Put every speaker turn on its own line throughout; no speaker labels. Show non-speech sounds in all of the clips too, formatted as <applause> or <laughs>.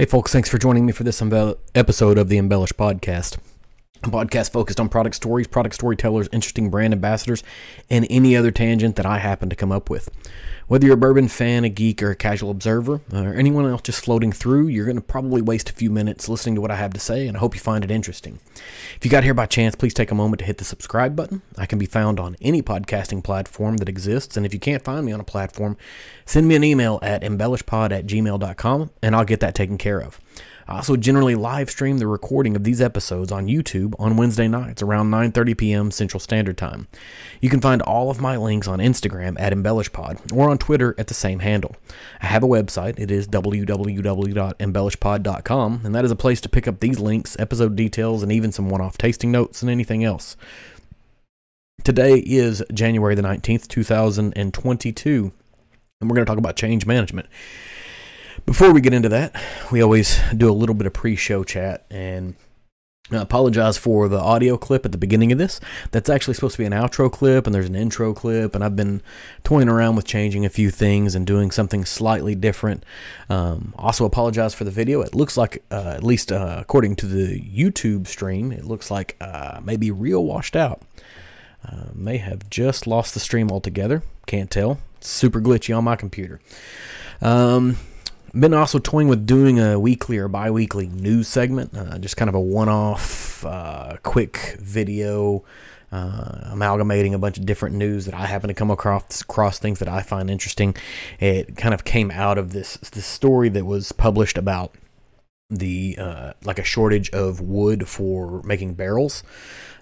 Hey, folks, thanks for joining me for this episode of the Embellish Podcast. Podcast focused on product stories, product storytellers, interesting brand ambassadors, and any other tangent that I happen to come up with. Whether you're a bourbon fan, a geek, or a casual observer, uh, or anyone else just floating through, you're going to probably waste a few minutes listening to what I have to say, and I hope you find it interesting. If you got here by chance, please take a moment to hit the subscribe button. I can be found on any podcasting platform that exists, and if you can't find me on a platform, send me an email at embellishpod at gmail.com, and I'll get that taken care of. I also generally live stream the recording of these episodes on YouTube on Wednesday nights around 9:30 p.m. Central Standard Time. You can find all of my links on Instagram at embellishpod or on Twitter at the same handle. I have a website. It is www.embellishpod.com, and that is a place to pick up these links, episode details, and even some one-off tasting notes and anything else. Today is January the 19th, 2022, and we're going to talk about change management. Before we get into that, we always do a little bit of pre show chat and I apologize for the audio clip at the beginning of this. That's actually supposed to be an outro clip, and there's an intro clip, and I've been toying around with changing a few things and doing something slightly different. Um, also, apologize for the video. It looks like, uh, at least uh, according to the YouTube stream, it looks like uh, maybe real washed out. Uh, may have just lost the stream altogether. Can't tell. super glitchy on my computer. Um, been also toying with doing a weekly or bi-weekly news segment, uh, just kind of a one-off, uh, quick video, uh, amalgamating a bunch of different news that I happen to come across, across things that I find interesting. It kind of came out of this this story that was published about the uh, like a shortage of wood for making barrels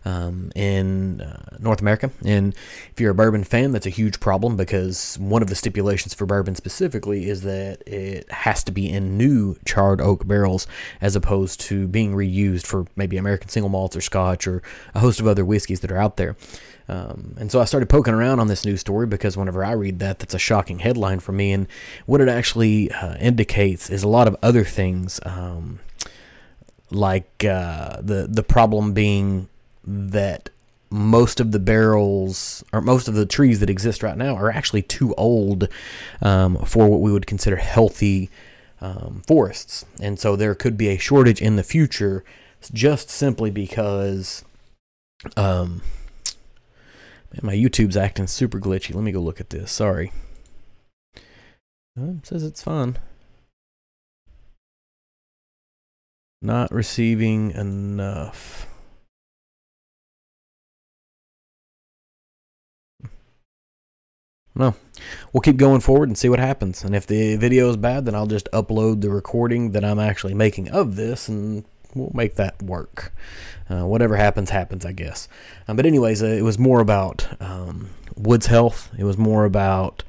um, in uh, North America. And if you're a bourbon fan, that's a huge problem because one of the stipulations for bourbon specifically is that it has to be in new charred oak barrels as opposed to being reused for maybe American single malts or scotch or a host of other whiskeys that are out there. Um, and so I started poking around on this news story because whenever I read that, that's a shocking headline for me. And what it actually uh, indicates is a lot of other things, um, like uh, the the problem being that most of the barrels or most of the trees that exist right now are actually too old um, for what we would consider healthy um, forests. And so there could be a shortage in the future just simply because um, man, my YouTube's acting super glitchy. Let me go look at this. Sorry. Uh, it says it's fine. Not receiving enough. No. We'll keep going forward and see what happens. And if the video is bad, then I'll just upload the recording that I'm actually making of this and we'll make that work. Uh, whatever happens, happens, I guess. Um, but, anyways, uh, it was more about um, Wood's health, it was more about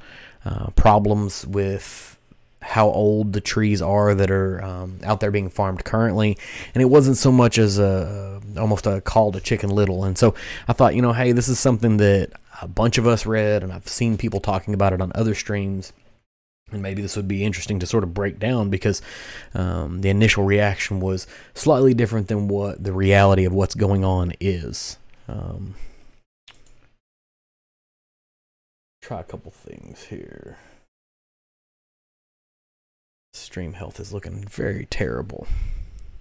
uh, problems with how old the trees are that are um, out there being farmed currently, and it wasn't so much as a almost a call to Chicken Little. And so I thought, you know, hey, this is something that a bunch of us read, and I've seen people talking about it on other streams. And maybe this would be interesting to sort of break down because um, the initial reaction was slightly different than what the reality of what's going on is. Um, try a couple things here. Stream health is looking very terrible.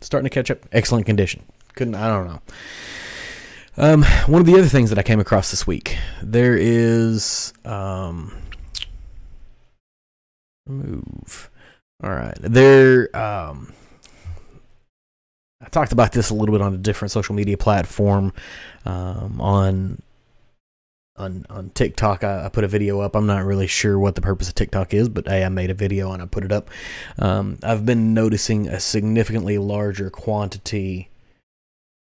Starting to catch up. Excellent condition. Couldn't, I don't know. Um, one of the other things that I came across this week, there is um, move. All right, there. Um, I talked about this a little bit on a different social media platform. Um, on on on TikTok, I, I, put a video up. I'm not really sure what the purpose of TikTok is, but hey, I made a video and I put it up. Um, I've been noticing a significantly larger quantity.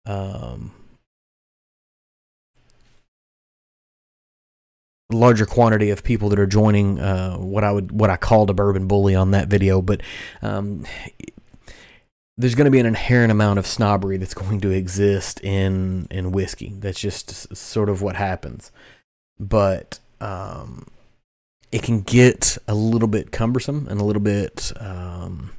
Um, larger quantity of people that are joining uh, what I would what I called a bourbon bully on that video, but um, there's going to be an inherent amount of snobbery that's going to exist in in whiskey. That's just sort of what happens, but um, it can get a little bit cumbersome and a little bit. Um,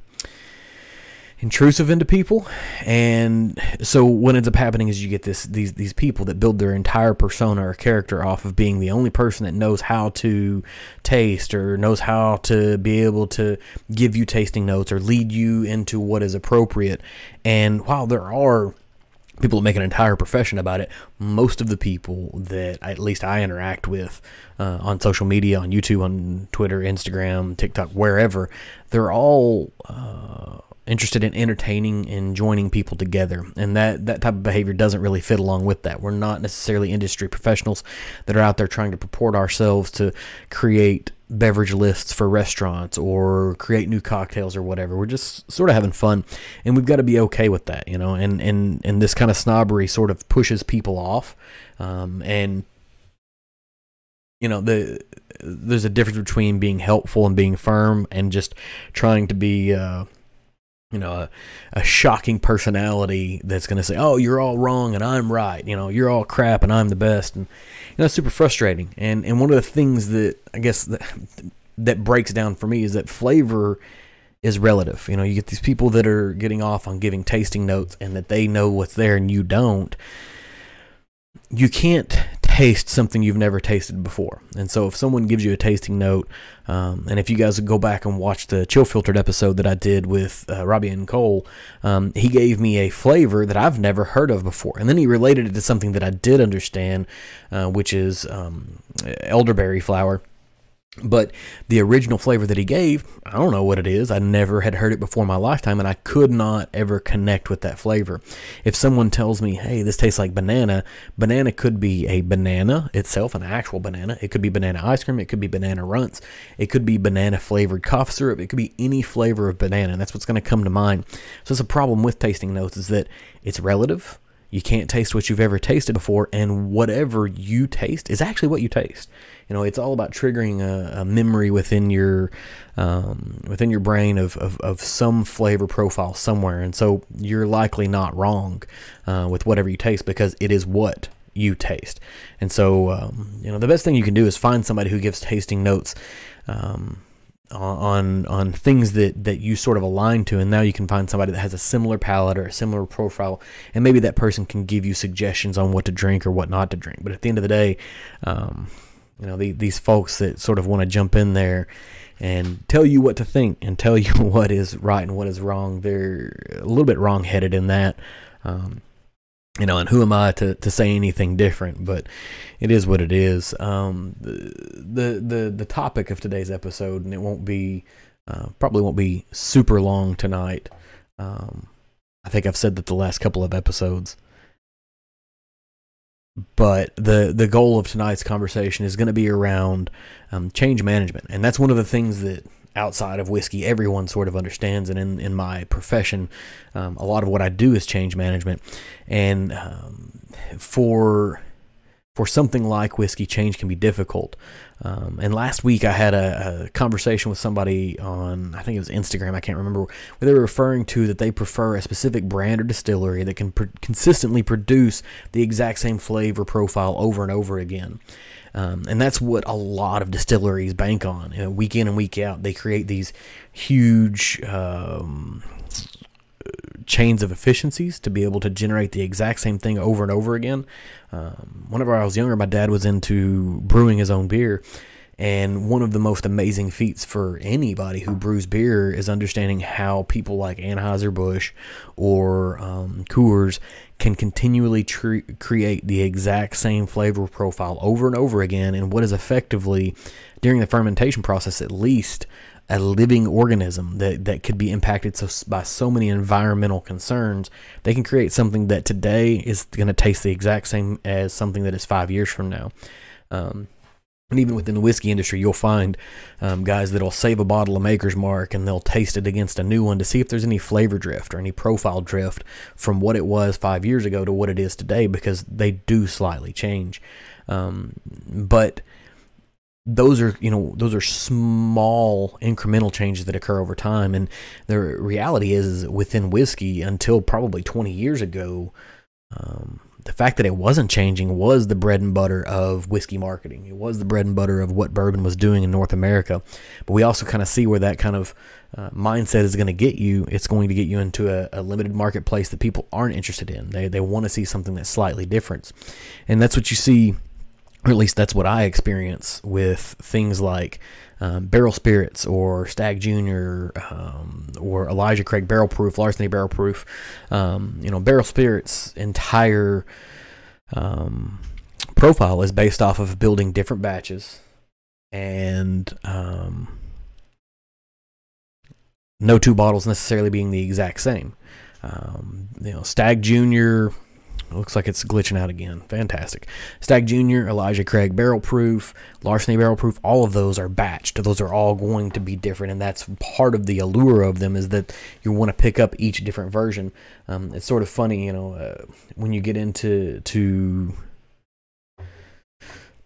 intrusive into people and so what ends up happening is you get this these these people that build their entire persona or character off of being the only person that knows how to taste or knows how to be able to give you tasting notes or lead you into what is appropriate and while there are people that make an entire profession about it. Most of the people that at least I interact with uh, on social media, on YouTube, on Twitter, Instagram, TikTok, wherever, they're all uh, interested in entertaining and joining people together. And that, that type of behavior doesn't really fit along with that. We're not necessarily industry professionals that are out there trying to purport ourselves to create beverage lists for restaurants or create new cocktails or whatever. We're just sort of having fun, and we've got to be okay with that, you know. And and and this kind of snobbery sort of pushes people off, um, and you know the there's a difference between being helpful and being firm, and just trying to be. Uh, you know, a, a shocking personality that's going to say, "Oh, you're all wrong and I'm right." You know, you're all crap and I'm the best, and you know, it's super frustrating. And and one of the things that I guess that that breaks down for me is that flavor is relative. You know, you get these people that are getting off on giving tasting notes and that they know what's there and you don't. You can't taste something you've never tasted before. And so if someone gives you a tasting note, um, and if you guys go back and watch the chill filtered episode that I did with uh, Robbie and Cole, um, he gave me a flavor that I've never heard of before. And then he related it to something that I did understand, uh, which is um, elderberry flower. But the original flavor that he gave, I don't know what it is. I never had heard it before in my lifetime, and I could not ever connect with that flavor. If someone tells me, hey, this tastes like banana, banana could be a banana itself, an actual banana. It could be banana ice cream. It could be banana runts. It could be banana flavored cough syrup. It could be any flavor of banana, and that's what's going to come to mind. So it's a problem with tasting notes is that it's relative. You can't taste what you've ever tasted before, and whatever you taste is actually what you taste. You know, it's all about triggering a, a memory within your um, within your brain of, of, of, some flavor profile somewhere, and so you're likely not wrong uh, with whatever you taste because it is what you taste. And so, um, you know, the best thing you can do is find somebody who gives tasting notes. Um, on on things that that you sort of align to and now you can find somebody that has a similar palate or a similar profile and maybe that person can give you suggestions on what to drink or what not to drink but at the end of the day um, you know the, these folks that sort of want to jump in there and tell you what to think and tell <laughs> you what is right and what is wrong they're a little bit wrong-headed in that um, you know, and who am I to, to say anything different? But it is what it is. Um, the, the the topic of today's episode, and it won't be uh, probably won't be super long tonight. Um, I think I've said that the last couple of episodes. But the the goal of tonight's conversation is going to be around um, change management, and that's one of the things that outside of whiskey everyone sort of understands and in, in my profession um, a lot of what i do is change management. And um, for for something like whiskey change can be difficult um, and last week i had a, a, conversation with somebody on i think it was instagram i can't remember where they were referring to that they prefer a specific brand or distillery that can pr- consistently produce the exact same flavor profile over and over again um, and that's what a lot of distilleries bank on. You know, week in and week out, they create these huge um, chains of efficiencies to be able to generate the exact same thing over and over again. Um, whenever I was younger, my dad was into brewing his own beer. And one of the most amazing feats for anybody who brews beer is understanding how people like Anheuser-Busch or um, Coors can continually create the exact same flavor profile over and over again And what is effectively, during the fermentation process at least, a living organism that, that could be impacted so, by so many environmental concerns, they can create something that today is going to taste the exact same as something that is five years from now. Um, and even within the whiskey industry, you'll find um, guys that'll save a bottle of Maker's Mark and they'll taste it against a new one to see if there's any flavor drift or any profile drift from what it was five years ago to what it is today because they do slightly change. Um, but those are you know those are small incremental changes that occur over time and the reality is, within whiskey until probably 20 years ago um, the fact that it wasn't changing was the bread and butter of whiskey marketing. It was the bread and butter of what bourbon was doing in North America. But we also kind of see where that kind of uh, mindset is going to get you. It's going to get you into a, a, limited marketplace that people aren't interested in. They, they want to see something that's slightly different. And that's what you see, or at least that's what I experience with things like um, Barrell Spirits or Stagg Junior um, or Elijah Craig Barrel Proof, Larceny Barrel Proof. Um, you know, Barrell Spirits' entire um, profile is based off of building different batches and um, no two bottles necessarily being the exact same. Um, you know, Stagg Junior Looks like it's glitching out again. Fantastic. Stagg Jr., Elijah Craig Barrel Proof, Larceny Barrel Proof, all of those are batched. Those are all going to be different, and that's part of the allure of them is that you want to pick up each different version. Um, it's sort of funny, you know, uh, when you get into to Let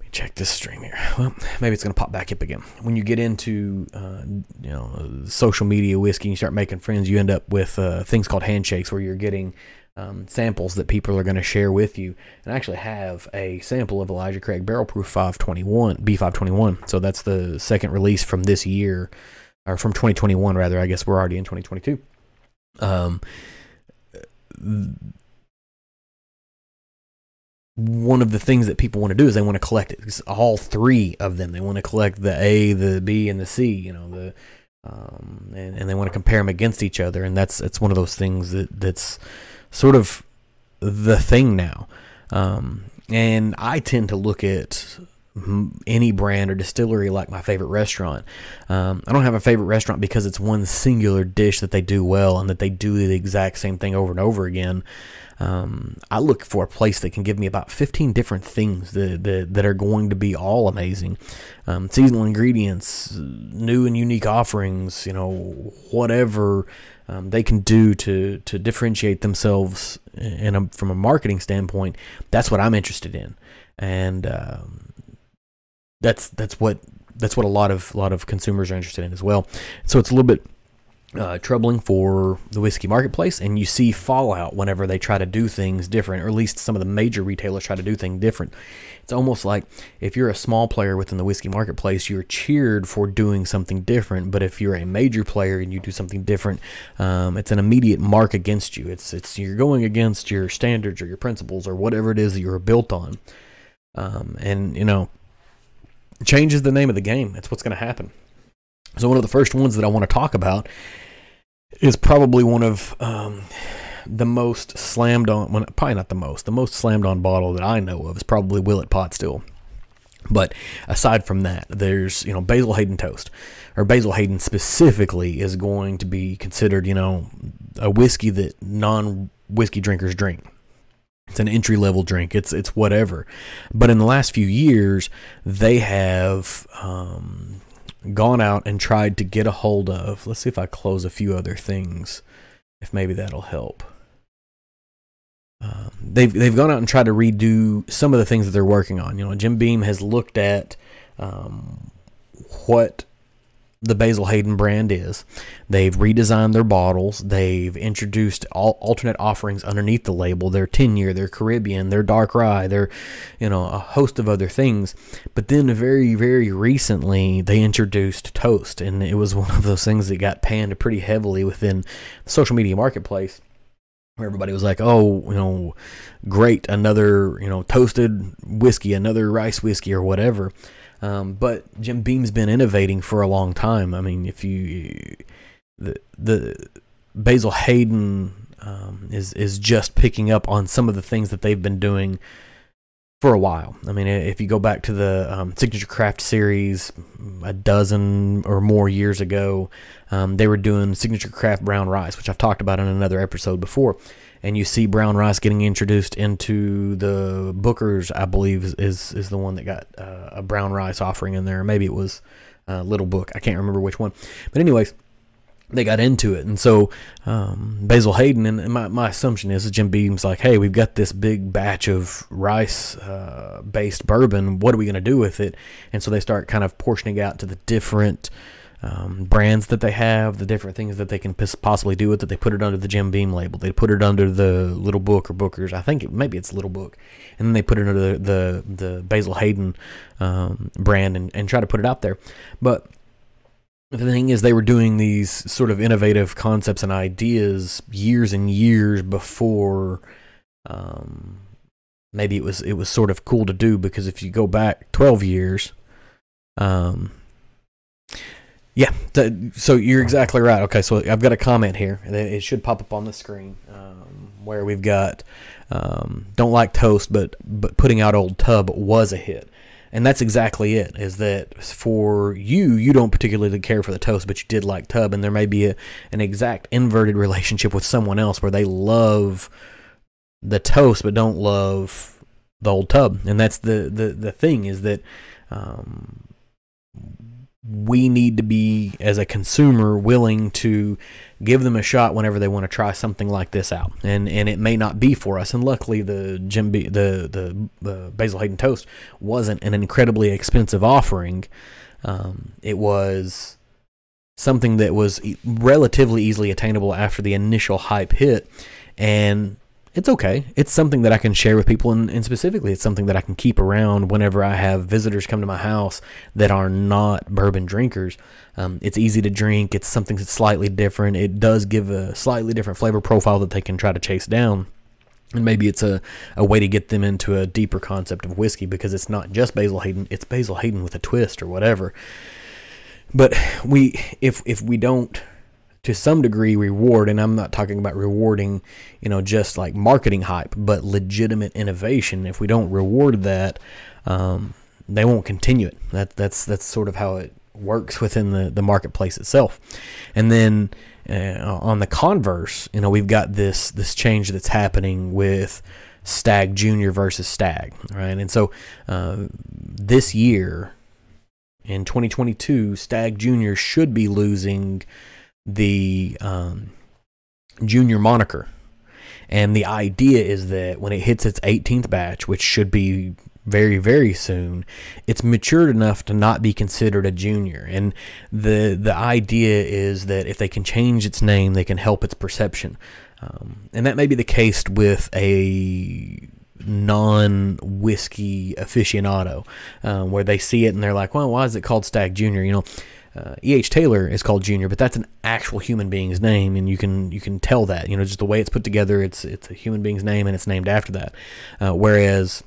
me check this stream here. Well, maybe it's going to pop back up again. When you get into uh, you know social media whiskey, and you start making friends, you end up with uh, things called handshakes, where you're getting um, samples that people are going to share with you. And I actually have a sample of Elijah Craig Barrel Proof 521, B521. So that's the second release from this year, or from 2021, rather. I guess we're already in 2022. Um, one of the things that people want to do is they want to collect it. It's all three of them. They want to collect the A, the B, and the C. You know the um, and, and they want to compare them against each other. And that's it's one of those things that that's sort of the thing now. Um, and I tend to look at any brand or distillery like my favorite restaurant. Um, I don't have a favorite restaurant because it's one singular dish that they do well and that they do the exact same thing over and over again. Um, I look for a place that can give me about 15 different things that, that, that are going to be all amazing. Um, seasonal ingredients, new and unique offerings, you know, whatever um, they can do to to differentiate themselves from a marketing standpoint, that's what I'm interested in, and um, that's that's what that's what a lot of a lot of consumers are interested in as well. So it's a little bit uh, troubling for the whiskey marketplace, and you see fallout whenever they try to do things different, or at least some of the major retailers try to do things different. It's almost like if you're a small player within the whiskey marketplace, you're cheered for doing something different. But if you're a major player and you do something different, um, it's an immediate mark against you. It's it's you're going against your standards or your principles or whatever it is that you're built on. Um, and you know, change is the name of the game. That's what's going to happen. So one of the first ones that I want to talk about is probably one of um, the most slammed on, well, probably not the most, the most slammed on bottle that I know of is probably Willet Pot Still. But aside from that, there's you know Basil Hayden toast, or Basil Hayden specifically is going to be considered you know a whiskey that non whiskey drinkers drink. It's an entry level drink. It's it's whatever. But in the last few years, they have um, gone out and tried to get a hold of. Let's see if I close a few other things, if maybe that'll help. Um, they've they've gone out and tried to redo some of the things that they're working on. You know, Jim Beam has looked at um, what the Basil Hayden brand is. They've redesigned their bottles. They've introduced all alternate offerings underneath the label. Their 10 year, their Caribbean, their dark rye, their, you know, a host of other things. But then very, very recently, they introduced toast. And it was <laughs> one of those things that got panned pretty heavily within the social media marketplace. Where everybody was like, oh, you know, great, another, you know, toasted whiskey, another rice whiskey or whatever. Um, but Jim Beam's been innovating for a long time. I mean, if you the the Basil Hayden um, is is just picking up on some of the things that they've been doing for a while. I mean, if you go back to the um, Signature Craft series a dozen or more years ago, um, they were doing Signature Craft Brown Rice, which I've talked about in another episode before and you see brown rice getting introduced into the Booker's, I believe is is, the one that got uh, a brown rice offering in there. Maybe it was uh, Little Book. I can't remember which one. But anyways, they got into it, and so um, Basil Hayden and my my assumption is Jim Beam's like, hey, we've got this big batch of rice uh, based bourbon. What are we going to do with it? And so they start kind of portioning out to the different um, brands that they have, the different things that they can possibly do with it. They put it under the Jim Beam label. They put it under the Little Book or Booker's. I think it, maybe it's Little Book, and then they put it under the the, the Basil Hayden um, brand and, and try to put it out there. But the thing is, they were doing these sort of innovative concepts and ideas years and years before. Um, maybe it was it was sort of cool to do because if you go back 12 years um yeah, so you're exactly right. Okay, so I've got a comment here. It should pop up on the screen um, where we've got um, don't like toast, but but putting out old tub was a hit, and that's exactly it. Is that for you? You don't particularly care for the toast, but you did like tub, and there may be a, an exact inverted <laughs> relationship with someone else where they love the toast but don't love the old tub, and that's the the the thing is that. Um, we need to be as a consumer willing to give them a shot whenever they want to try something like this out. And and it may not be for us. And luckily the Jim B, the the the Basil Hayden toast wasn't an incredibly expensive offering. Um, it was something that was relatively easily attainable after the initial hype hit. And it's okay. It's something that I can share with people, and, and, specifically, it's something that I can keep around whenever I have visitors come to my house that are not bourbon drinkers. Um, it's easy to drink. It's something that's slightly different. It does give a slightly different flavor profile that they can try to chase down. And maybe it's a, a way to get them into a deeper concept of whiskey because it's not just Basil Hayden, it's Basil Hayden with a twist or whatever. But we if if we don't to some degree reward and i'm not talking about rewarding you know just like marketing hype but legitimate innovation. If we don't reward that um, they won't continue it. That that's that's sort of how it works within the, the marketplace itself. And then uh, on the converse you know we've got this this change that's happening with Stagg Junior versus Stagg right? And so uh, this year in 2022 Stagg Junior should be losing the um, junior moniker. And the idea is that when it hits its 18th batch, which should be very very soon it's matured enough to not be considered a junior. And the the idea is that if they can change its name they can help its perception. Um, and that may be the case with a non whiskey aficionado um, where they see it and they're like well why is it called Stagg Junior? You know E.H. Taylor is called Junior, but that's an actual human being's name, and you can you can tell that you know just the way it's put together. It's it's a human being's name, and it's named after that. Uh, whereas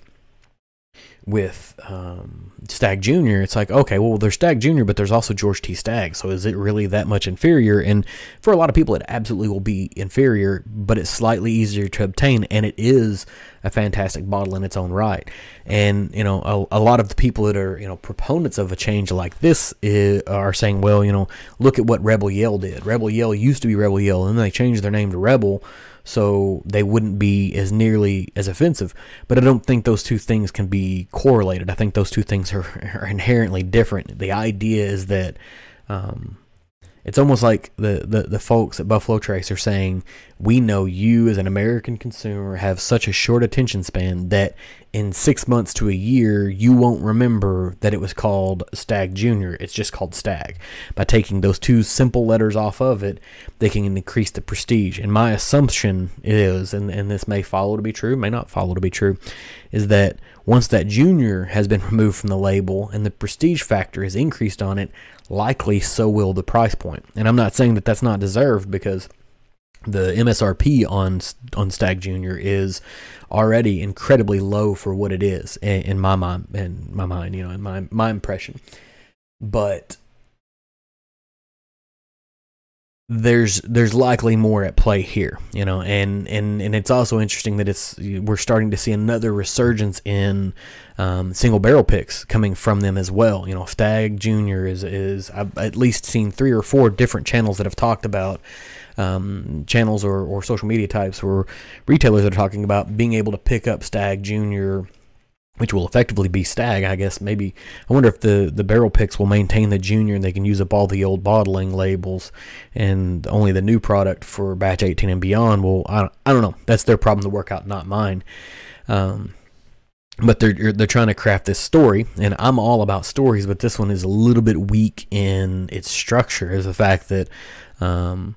with um, Stagg Junior, it's like okay, well, there's Stagg Junior, but there's also George T. Stagg. So is it really that much inferior? And for a lot of people, it absolutely will be inferior, but it's slightly easier to obtain, and it is a fantastic bottle in its own right. And you know, a, a lot of the people that are you know proponents of a change like this is, are saying, well, you know, look at what Rebel Yell did. Rebel Yell used to be Rebel Yell, and then they changed their name to Rebel so they wouldn't be as nearly as offensive. But I don't think those two things can be correlated. I think those two things are, <laughs> are inherently different. The idea is that um, it's almost like the, the, the folks at Buffalo Trace are saying, we know you as an American consumer have such a short attention span that in six months to a year, you won't remember that it was called Stagg Junior. It's just called Stagg. By taking those two simple letters off of it, they can increase the prestige. And my assumption is, and, and this may follow to be true, may not follow to be true, is that once that junior has been <laughs> removed from the label and the prestige factor is increased on it, likely so will the price point. And I'm not saying that that's not deserved because the MSRP on on Stagg Junior is already incredibly low for what it is in, in my mind. In my mind, you know, in my my impression. But there's there's likely more at play here, you know, and and and it's also interesting that it's we're starting to see another resurgence in um, single barrel picks coming from them as well. You know, Stagg Junior is is I've at least seen three or four different channels that have talked about um, channels or or social media types or retailers are talking about being able to pick up Stagg Junior which will effectively be Stagg, I guess. Maybe I wonder if the the barrel picks will maintain the junior and they can use up all the old bottling labels, and only the new product for batch 18 and beyond will. I don't, I don't know. That's their problem to work out, not mine. Um, but they're they're trying to craft this story, and I'm all about stories, but this one is a little bit weak in its structure. Is the fact that um,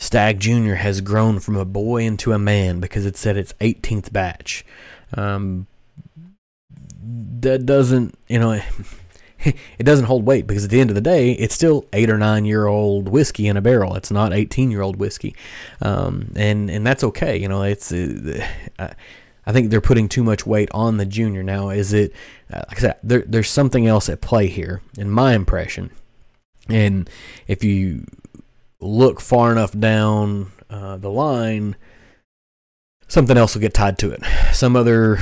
Stagg Junior has grown from a boy into a man because it said its 18th batch. Um, that doesn't, you know, <laughs> it doesn't hold weight because at the end of the day, it's still eight or nine year old whiskey in a barrel. It's not 18 year old whiskey, um, and and that's okay. You know, it's. Uh, I think they're putting too much weight on the junior now. Is it? Uh, like I said, there, there's something else at play here, in my impression. And if you look far enough down uh, the line, something else will get tied to it. Some other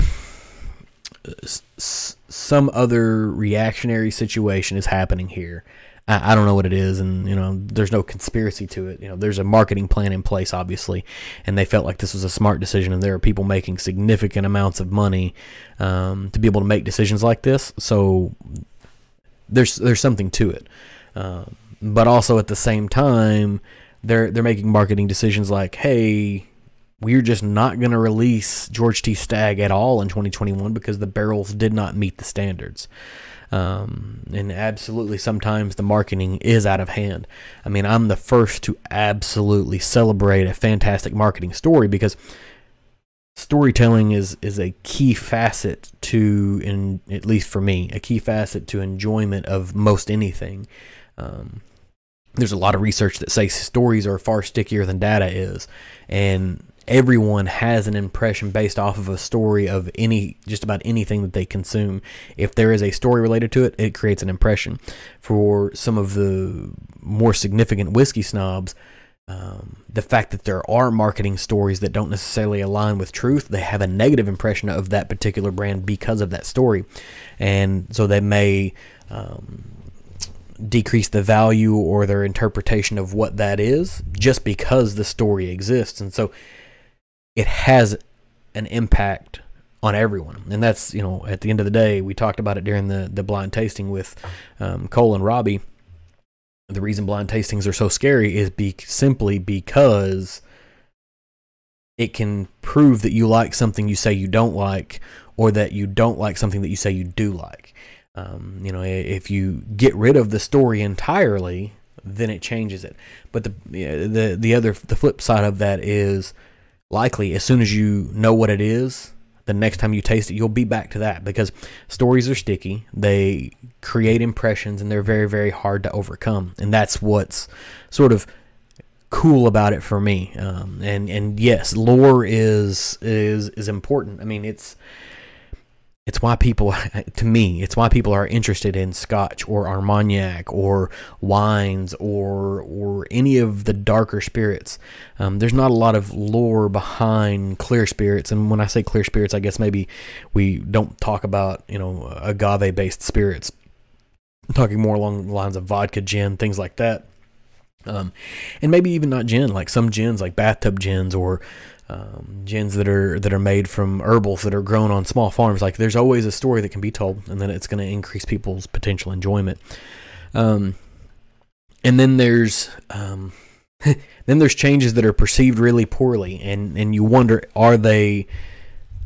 some other reactionary situation is happening here. I, I don't know what it is, and you know, there's no conspiracy to it. You know, there's a marketing plan in place, obviously, and they felt like this was a smart decision. And there are people making significant amounts of money um, to be able to make decisions like this. So there's there's something to it, uh, but also at the same time, they're they're making marketing decisions like, hey, we're just not going to release George T. Stagg at all in 2021 because the barrels did not meet the standards. Um, and absolutely, sometimes the marketing is out of hand. I mean, I'm the first to absolutely celebrate a fantastic marketing story because storytelling is is a key facet to, in at least for me, a key facet to enjoyment of most anything. Um, there's a lot of research that says stories are far stickier than data is, and everyone has an impression based off of a story of any just about anything that they consume. If there is a story related to it, it creates an impression. For some of the more significant whiskey snobs, um, the fact that there are marketing stories that don't necessarily align with truth, they have a negative impression of that particular brand because of that story, and so they may. Um, decrease the value or their interpretation of what that is just because the story exists. And so it has an impact on everyone. And that's, you know, at the end of the day, we talked about it during the, the blind tasting with um, Cole and Robbie. The reason blind tastings are so scary is be simply because it can prove that you like something you say you don't like, or that you don't like something that you say you do like. Um, you know, if you get rid of the story entirely, then it changes it. But the the the other the flip side of that is likely as soon as you know what it is, the next time you taste it, you'll be back to that because stories are sticky. They create impressions and they're very, very hard to overcome. And that's what's sort of cool about it for me. Um, and and yes, lore is is is important. I mean, it's it's why people, <laughs> to me, it's why people are interested in Scotch or Armagnac or wines or or any of the darker spirits. Um, there's not a lot of lore behind clear spirits, and when I say clear spirits, I guess maybe we don't talk about you know agave-based spirits. I'm talking more along the lines of vodka, gin, things like that. Um, and maybe even not gin, like some gins, like bathtub gins or um, gins that are that are made from herbals that are grown on small farms. Like there's always a story that can be told, and then it's going to increase people's potential enjoyment. Um, and then there's um, <laughs> then there's changes that are perceived really poorly, and and you wonder are they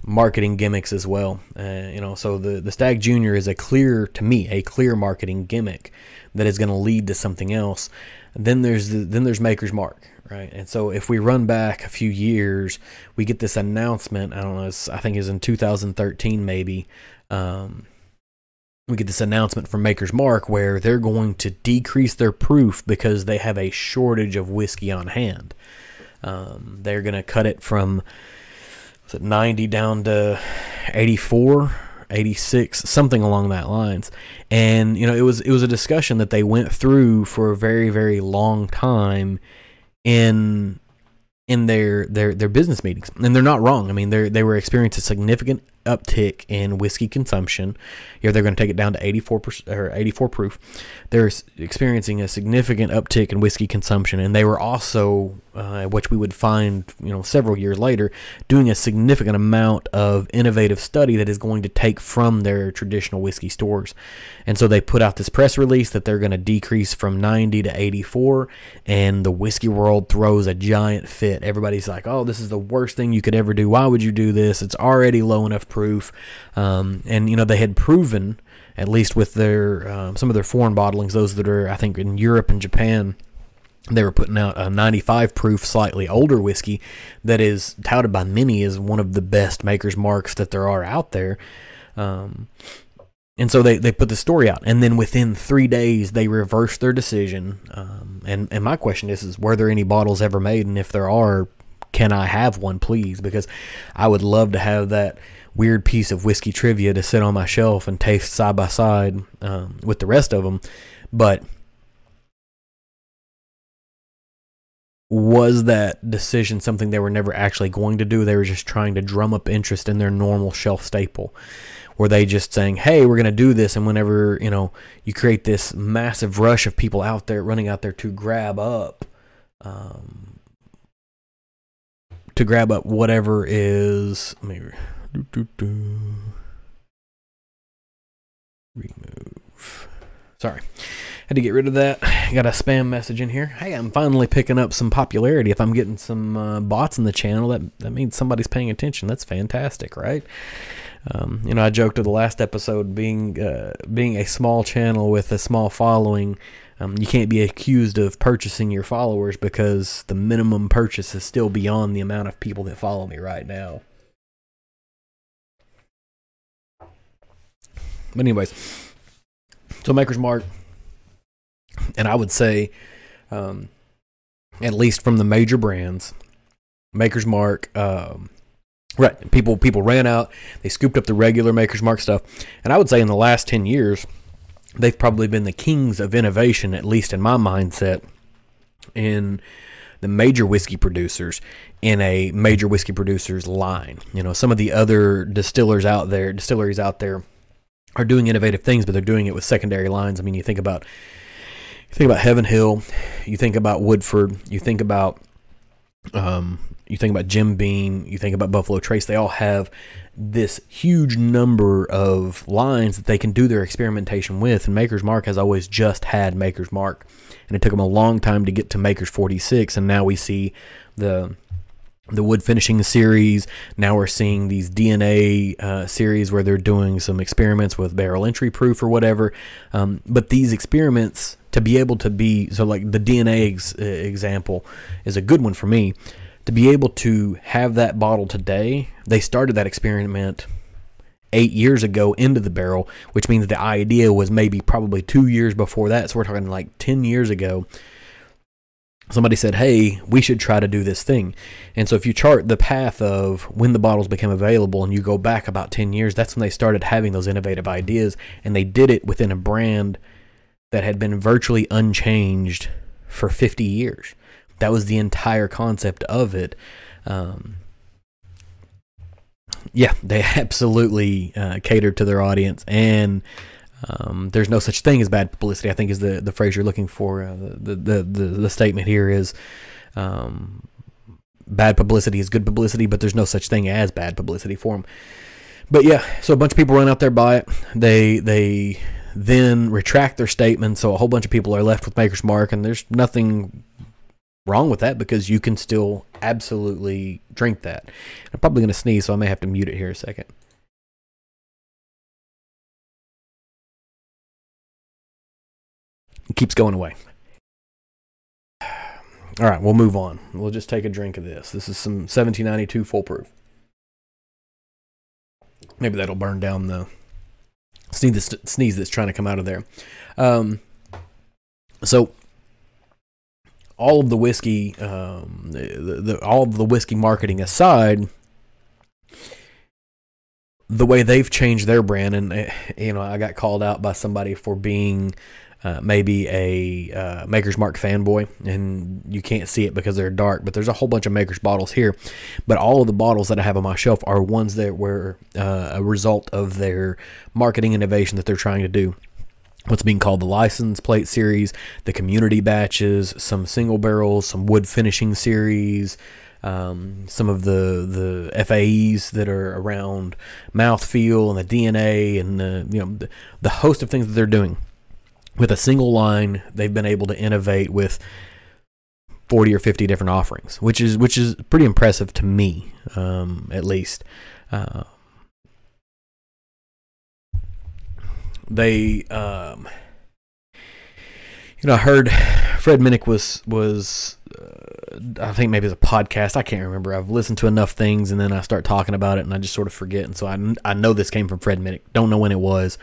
marketing gimmicks as well? Uh, you know, so the the Stagg Junior is a clear to me a clear marketing gimmick that is going to lead to something else. Then there's the, then there's Maker's Mark right? And so if we run back a few years, we get this announcement. I don't know. I think it's in 2013 maybe. Um, we get this announcement from Maker's Mark where they're going to decrease their proof because they have a shortage of whiskey on hand. Um, they're going to cut it from was it 90 down to 84 86 something along that lines and you know it was it was a discussion that they went through for a very very long time in in their their their business meetings, and they're not wrong. I mean, they they were experiencing a significant uptick in whiskey consumption. Yeah, they're going to take it down to 84 or 84 proof. They're experiencing a significant uptick in whiskey consumption, and they were also uh, which we would find, you know, several years later, doing a significant amount of innovative study that is going to take from their traditional whiskey stores. And so they put out this press release that they're going to decrease from 90 to 84, and the whiskey world throws a giant fit. Everybody's like, "Oh, this is the worst thing you could ever do. Why would you do this? It's already low enough proof." Um, and you know, they had proven, at least with their um, some of their foreign bottlings, those that are I think in Europe and Japan they were putting out a 95 proof, slightly older whiskey that is touted by many as one of the best maker's marks that there are out there. Um, and so they, they put the story out, and then within three days they reversed their decision. Um, and and my question is, is were there any bottles ever made, and if there are, can I have one, please? Because I would love to have that weird piece of whiskey trivia to sit on my shelf and taste side by side um, with the rest of them. But was that decision something they were never actually going to do? They were just trying to drum up interest in their normal shelf staple. Were they just saying, "Hey, we're going to do this," and whenever you know you create this massive rush of people out there running out there to grab up, um, to grab up whatever is maybe remove. Sorry had to get rid of that. Got a spam message in here. Hey, I'm finally picking up some popularity. If I'm getting some uh, bots in the channel, that that means somebody's paying attention. That's fantastic, right? Um, you know, I joked to the last episode, being uh, being a small channel with a small following, um, you can't be accused of purchasing your followers because the minimum purchase is still beyond the amount of people that follow me right now. But anyways, so Maker's Mark and I would say, um, at least from the major brands, Maker's Mark, um, right? People people ran out, they scooped up the regular Maker's Mark stuff, and I would say in the last ten years, they've probably been the kings of innovation, at least in my mindset, in the major whiskey producers in a major whiskey producers line. You know, some of the other distillers out there, distilleries out there, are doing innovative things, but they're doing it with secondary lines. I mean, you think about you think about Heaven Hill, you think about Woodford, you think about um, you think about Jim Beam, you think about Buffalo Trace. They all have this huge number of lines that they can do their experimentation with. And Maker's Mark has always just had Maker's Mark, and it took them a long time to get to Maker's 46. And now we see the the wood finishing series. Now we're seeing these DNA uh, series where they're doing some experiments with barrel entry proof or whatever. Um, but these experiments to be able to be so like the DNA ex- uh, example is a good one for me. To be able to have that bottle today, they started that experiment eight years ago into the barrel, which means the idea was maybe probably two years before that. So we're talking like 10 years ago somebody said, "Hey, we should try to do this thing." And so if you chart the path of when the bottles became available and you go back about 10 years, that's when they started having those innovative ideas and they did it within a brand that had been virtually unchanged for 50 years. That was the entire concept of it. Um, yeah, they <laughs> absolutely uh, catered to their audience and um, there's no such thing as bad publicity. I think is the, the phrase you're looking for. Uh, the, the, the the statement here is um, bad publicity is good publicity, but there's no such thing as bad publicity for them. But yeah, so a bunch of people run out there buy it. They they then retract their statement, so a whole bunch of people are left with Maker's Mark, and there's nothing wrong with that because you can still absolutely drink that. I'm probably going to sneeze, so I may have to mute it here a second. It keeps going away. <sighs> All right, we'll move on. We'll just take a drink of this. This is some 1792 Full Proof. Maybe that'll burn down the sneeze that's, sneeze that's trying to come out of there. Um, so all of the whiskey, um, the, the, all of the whiskey marketing aside, the way they've changed their brand, and eh, you know, I got called out by somebody for being uh, maybe a uh, Maker's Mark fanboy, and you can't see it because they're dark. But there's a whole bunch of Maker's bottles here. But all of the bottles that I have on my shelf are ones that were uh, a result of their marketing innovation that they're trying to do. what's being called the license plate series, the community batches, some single barrels, some wood finishing series, um, some of the the FAEs that are around mouthfeel and the DNA and the you know the, the host of things that they're doing. With a single line, they've been able to innovate with 40 or 50 different offerings, which is which is pretty impressive to me, um, at least. Uh, they, um, you know, I heard Fred Minnick was was uh, I think maybe it's a podcast. I can't remember. I've listened to enough things, and then I start talking about it, and I just sort of forget. And so I I know this came from Fred Minnick. Don't know when it was,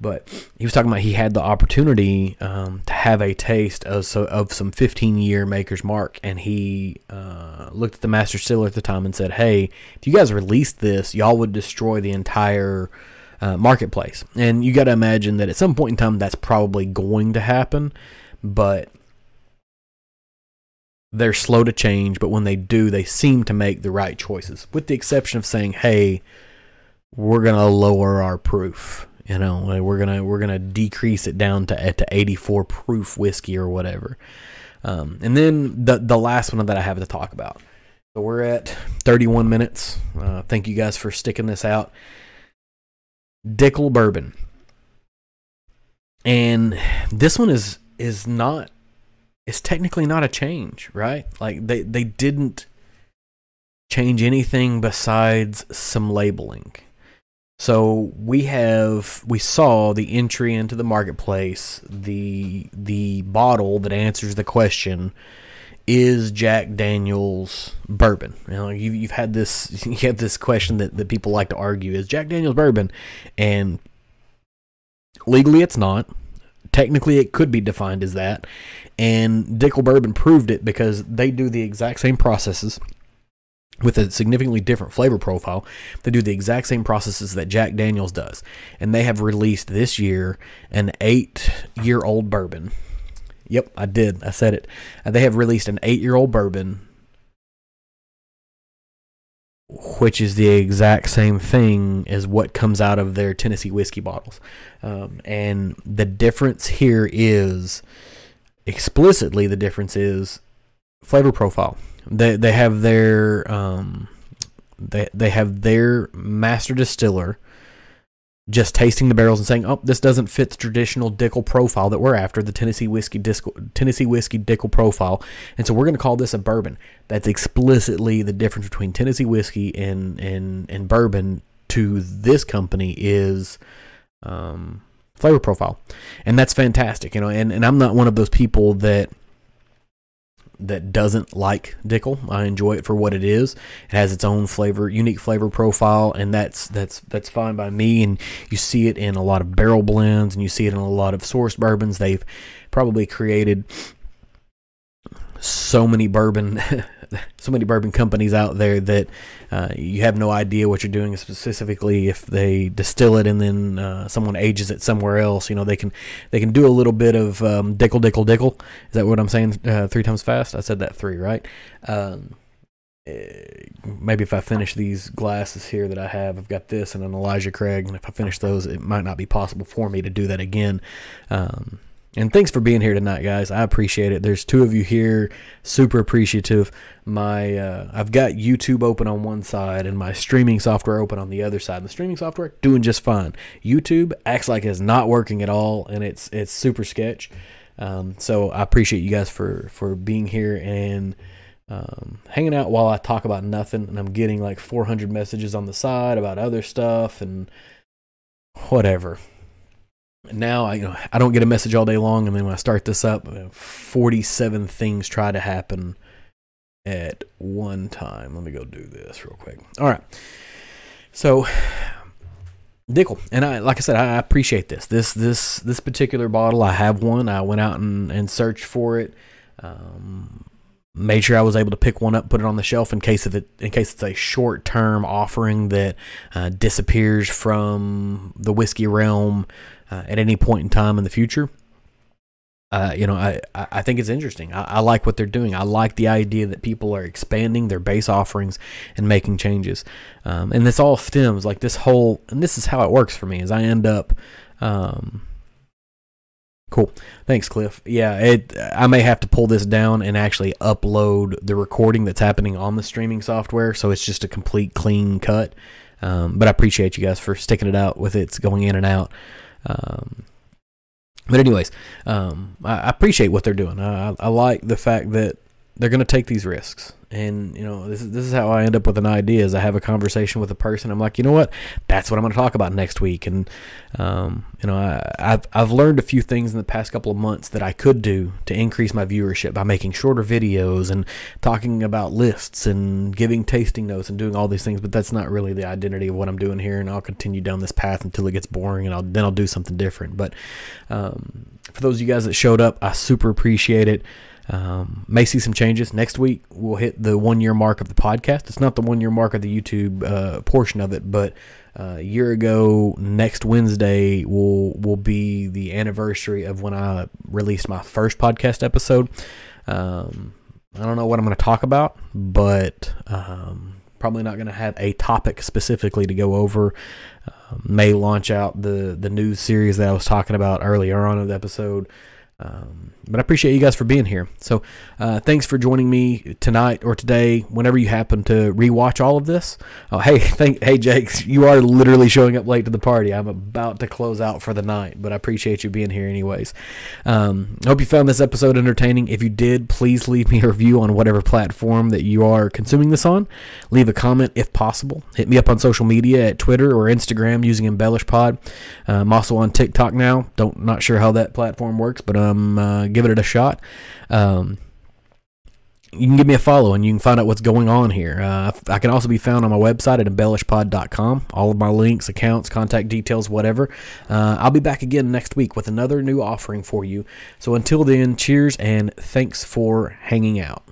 but he was talking about he had the opportunity um, to have a taste of so, of some 15 year Maker's Mark, and he uh, looked at the master distiller at the time and said, "Hey, if you guys released this, y'all would destroy the entire." Uh, marketplace, and you got to imagine that at some point in time that's probably going to happen, but they're slow to change, but when they do, they seem to make the right choices, with the exception of saying, "Hey, we're gonna lower our proof." You know, we're gonna we're gonna decrease it down to to 84 proof whiskey or whatever. Um, and then the the last one that I have to talk about. So we're at 31 minutes. Uh, thank you guys for sticking this out. Dickel bourbon, and this one is is not it's technically not a change, right? Like they they didn't change anything besides some labeling. So we have we saw the entry into the marketplace, the the bottle that answers the question is Jack Daniels bourbon. You know, you, you've had this <laughs> you have this question that, that people like to argue is Jack Daniels bourbon, and legally it's not. Technically, it could be defined as that, and Dickel Bourbon proved it because they do the exact same processes with a significantly different flavor profile. They do the exact same processes that Jack Daniels does. And they have released this year an eight year old bourbon. Yep, I did. I said it. Uh, they have released an eight year old bourbon, which is the exact same thing as what comes out of their Tennessee whiskey bottles. Um, and the difference here is explicitly the difference is flavor profile. They they have their um, they they have their master distiller just tasting the barrels and saying, "Oh, this doesn't fit the traditional Dickel profile that we're after, the Tennessee whiskey Tennessee whiskey Dickel profile." And so we're going to call this a bourbon. That's explicitly the difference between Tennessee whiskey and and and bourbon to this company is um, flavor profile, and that's fantastic. You know, and and I'm not one of those people that that doesn't like Dickel. I enjoy it for what it is. It has its own flavor, unique flavor profile, and that's that's that's fine by me. And you see it in a lot of barrel blends, and you see it in a lot of sourced bourbons. They've probably created so many bourbon <laughs> so many bourbon companies out there that uh, you have no idea what you're doing specifically if they distill it and then uh, someone ages it somewhere else. You know they can they can do a little bit of um, Dickel Dickel Dickel. Is that what i'm saying uh, three times fast? I said that three right? Um, eh, maybe if I finish these glasses here that I have, I've got this and an Elijah Craig, and if I finish those, it might not be possible for me to do that again. Um, and thanks for being here tonight, guys. I appreciate it. There's two of you here, super appreciative. My uh, I've got YouTube open on one side and my streaming software open on the other side. And The streaming software doing just fine. YouTube acts like it's not working at all, and it's it's super sketch. Um, so I appreciate you guys for for being here and um, hanging out while I talk about nothing. And I'm getting like 400 messages on the side about other stuff and whatever now I you know I don't get a message all day long, and then when I start this up, uh, forty-seven things try to happen at one time. Let me go do this real quick. All right, so Dickel, and I like I said, I appreciate this. This this this particular bottle, I have one. I went out and, and searched for it. Um, made sure I was able to pick one up, put it on the shelf in case of it, in case it's a short term offering that uh, disappears from the whiskey realm uh, at any point in time in the future. Uh, you know, I, I think it's interesting. I, I, like what they're doing. I like the idea that people are expanding their base offerings and making changes. Um, and this all stems like this whole, and this is how it works for me. Is I end up, um, Cool. Thanks, Cliff. Yeah, it. I may have to pull this down and actually upload the recording that's happening on the streaming software, so it's just a complete clean cut. Um, but I appreciate you guys for sticking it out with it's going in and out. Um, but anyways, um, I, I, appreciate what they're doing. I, I like the fact that they're going to take these risks. And you know this is this is how I end up with an idea is I have a conversation with a person. I'm like you know what? That's what I'm going to talk about next week. And um, you know I, have I've learned a few things in the past couple of months that I could do to increase my viewership by making shorter videos and talking about lists and giving tasting notes and doing all these things but that's not really the identity of what I'm doing here and I'll continue down this path until it gets boring and I'll then I'll do something different. But um, for those of you guys that showed up I super appreciate it um, may see some changes next week. We'll hit the one year mark of the podcast. It's not the one year mark of the YouTube uh, portion of it, but uh, a year ago, next Wednesday will will be the anniversary of when I released my first podcast episode. Um, I don't know what I'm going to talk about, but um, probably not going to have a topic specifically to go over. Uh, may launch out the the news series that I was talking about earlier on in the episode. Um, but I appreciate you guys for being here. So, uh, thanks for joining me tonight or today, whenever you happen to rewatch all of this. Oh, hey, <laughs> thank, hey, Jake, you are literally showing up late to the party. I'm about to close out for the night, but I appreciate you being here anyways. Um, hope you found this episode entertaining. If you did, please leave me a review on whatever platform that you are consuming this on. Leave a comment if possible. Hit me up on social media at Twitter or Instagram using Embellish Pod. Uh, I'm also on TikTok now. Don't not sure how that platform works, but um, uh, giving it a shot. Um, you can give me a follow and you can find out what's going on here. Uh, I can also be found on my website at embellishpod.com. All of my links, accounts, contact details, whatever. Uh, I'll be back again next week with another new offering for you. So until then, cheers and thanks for hanging out.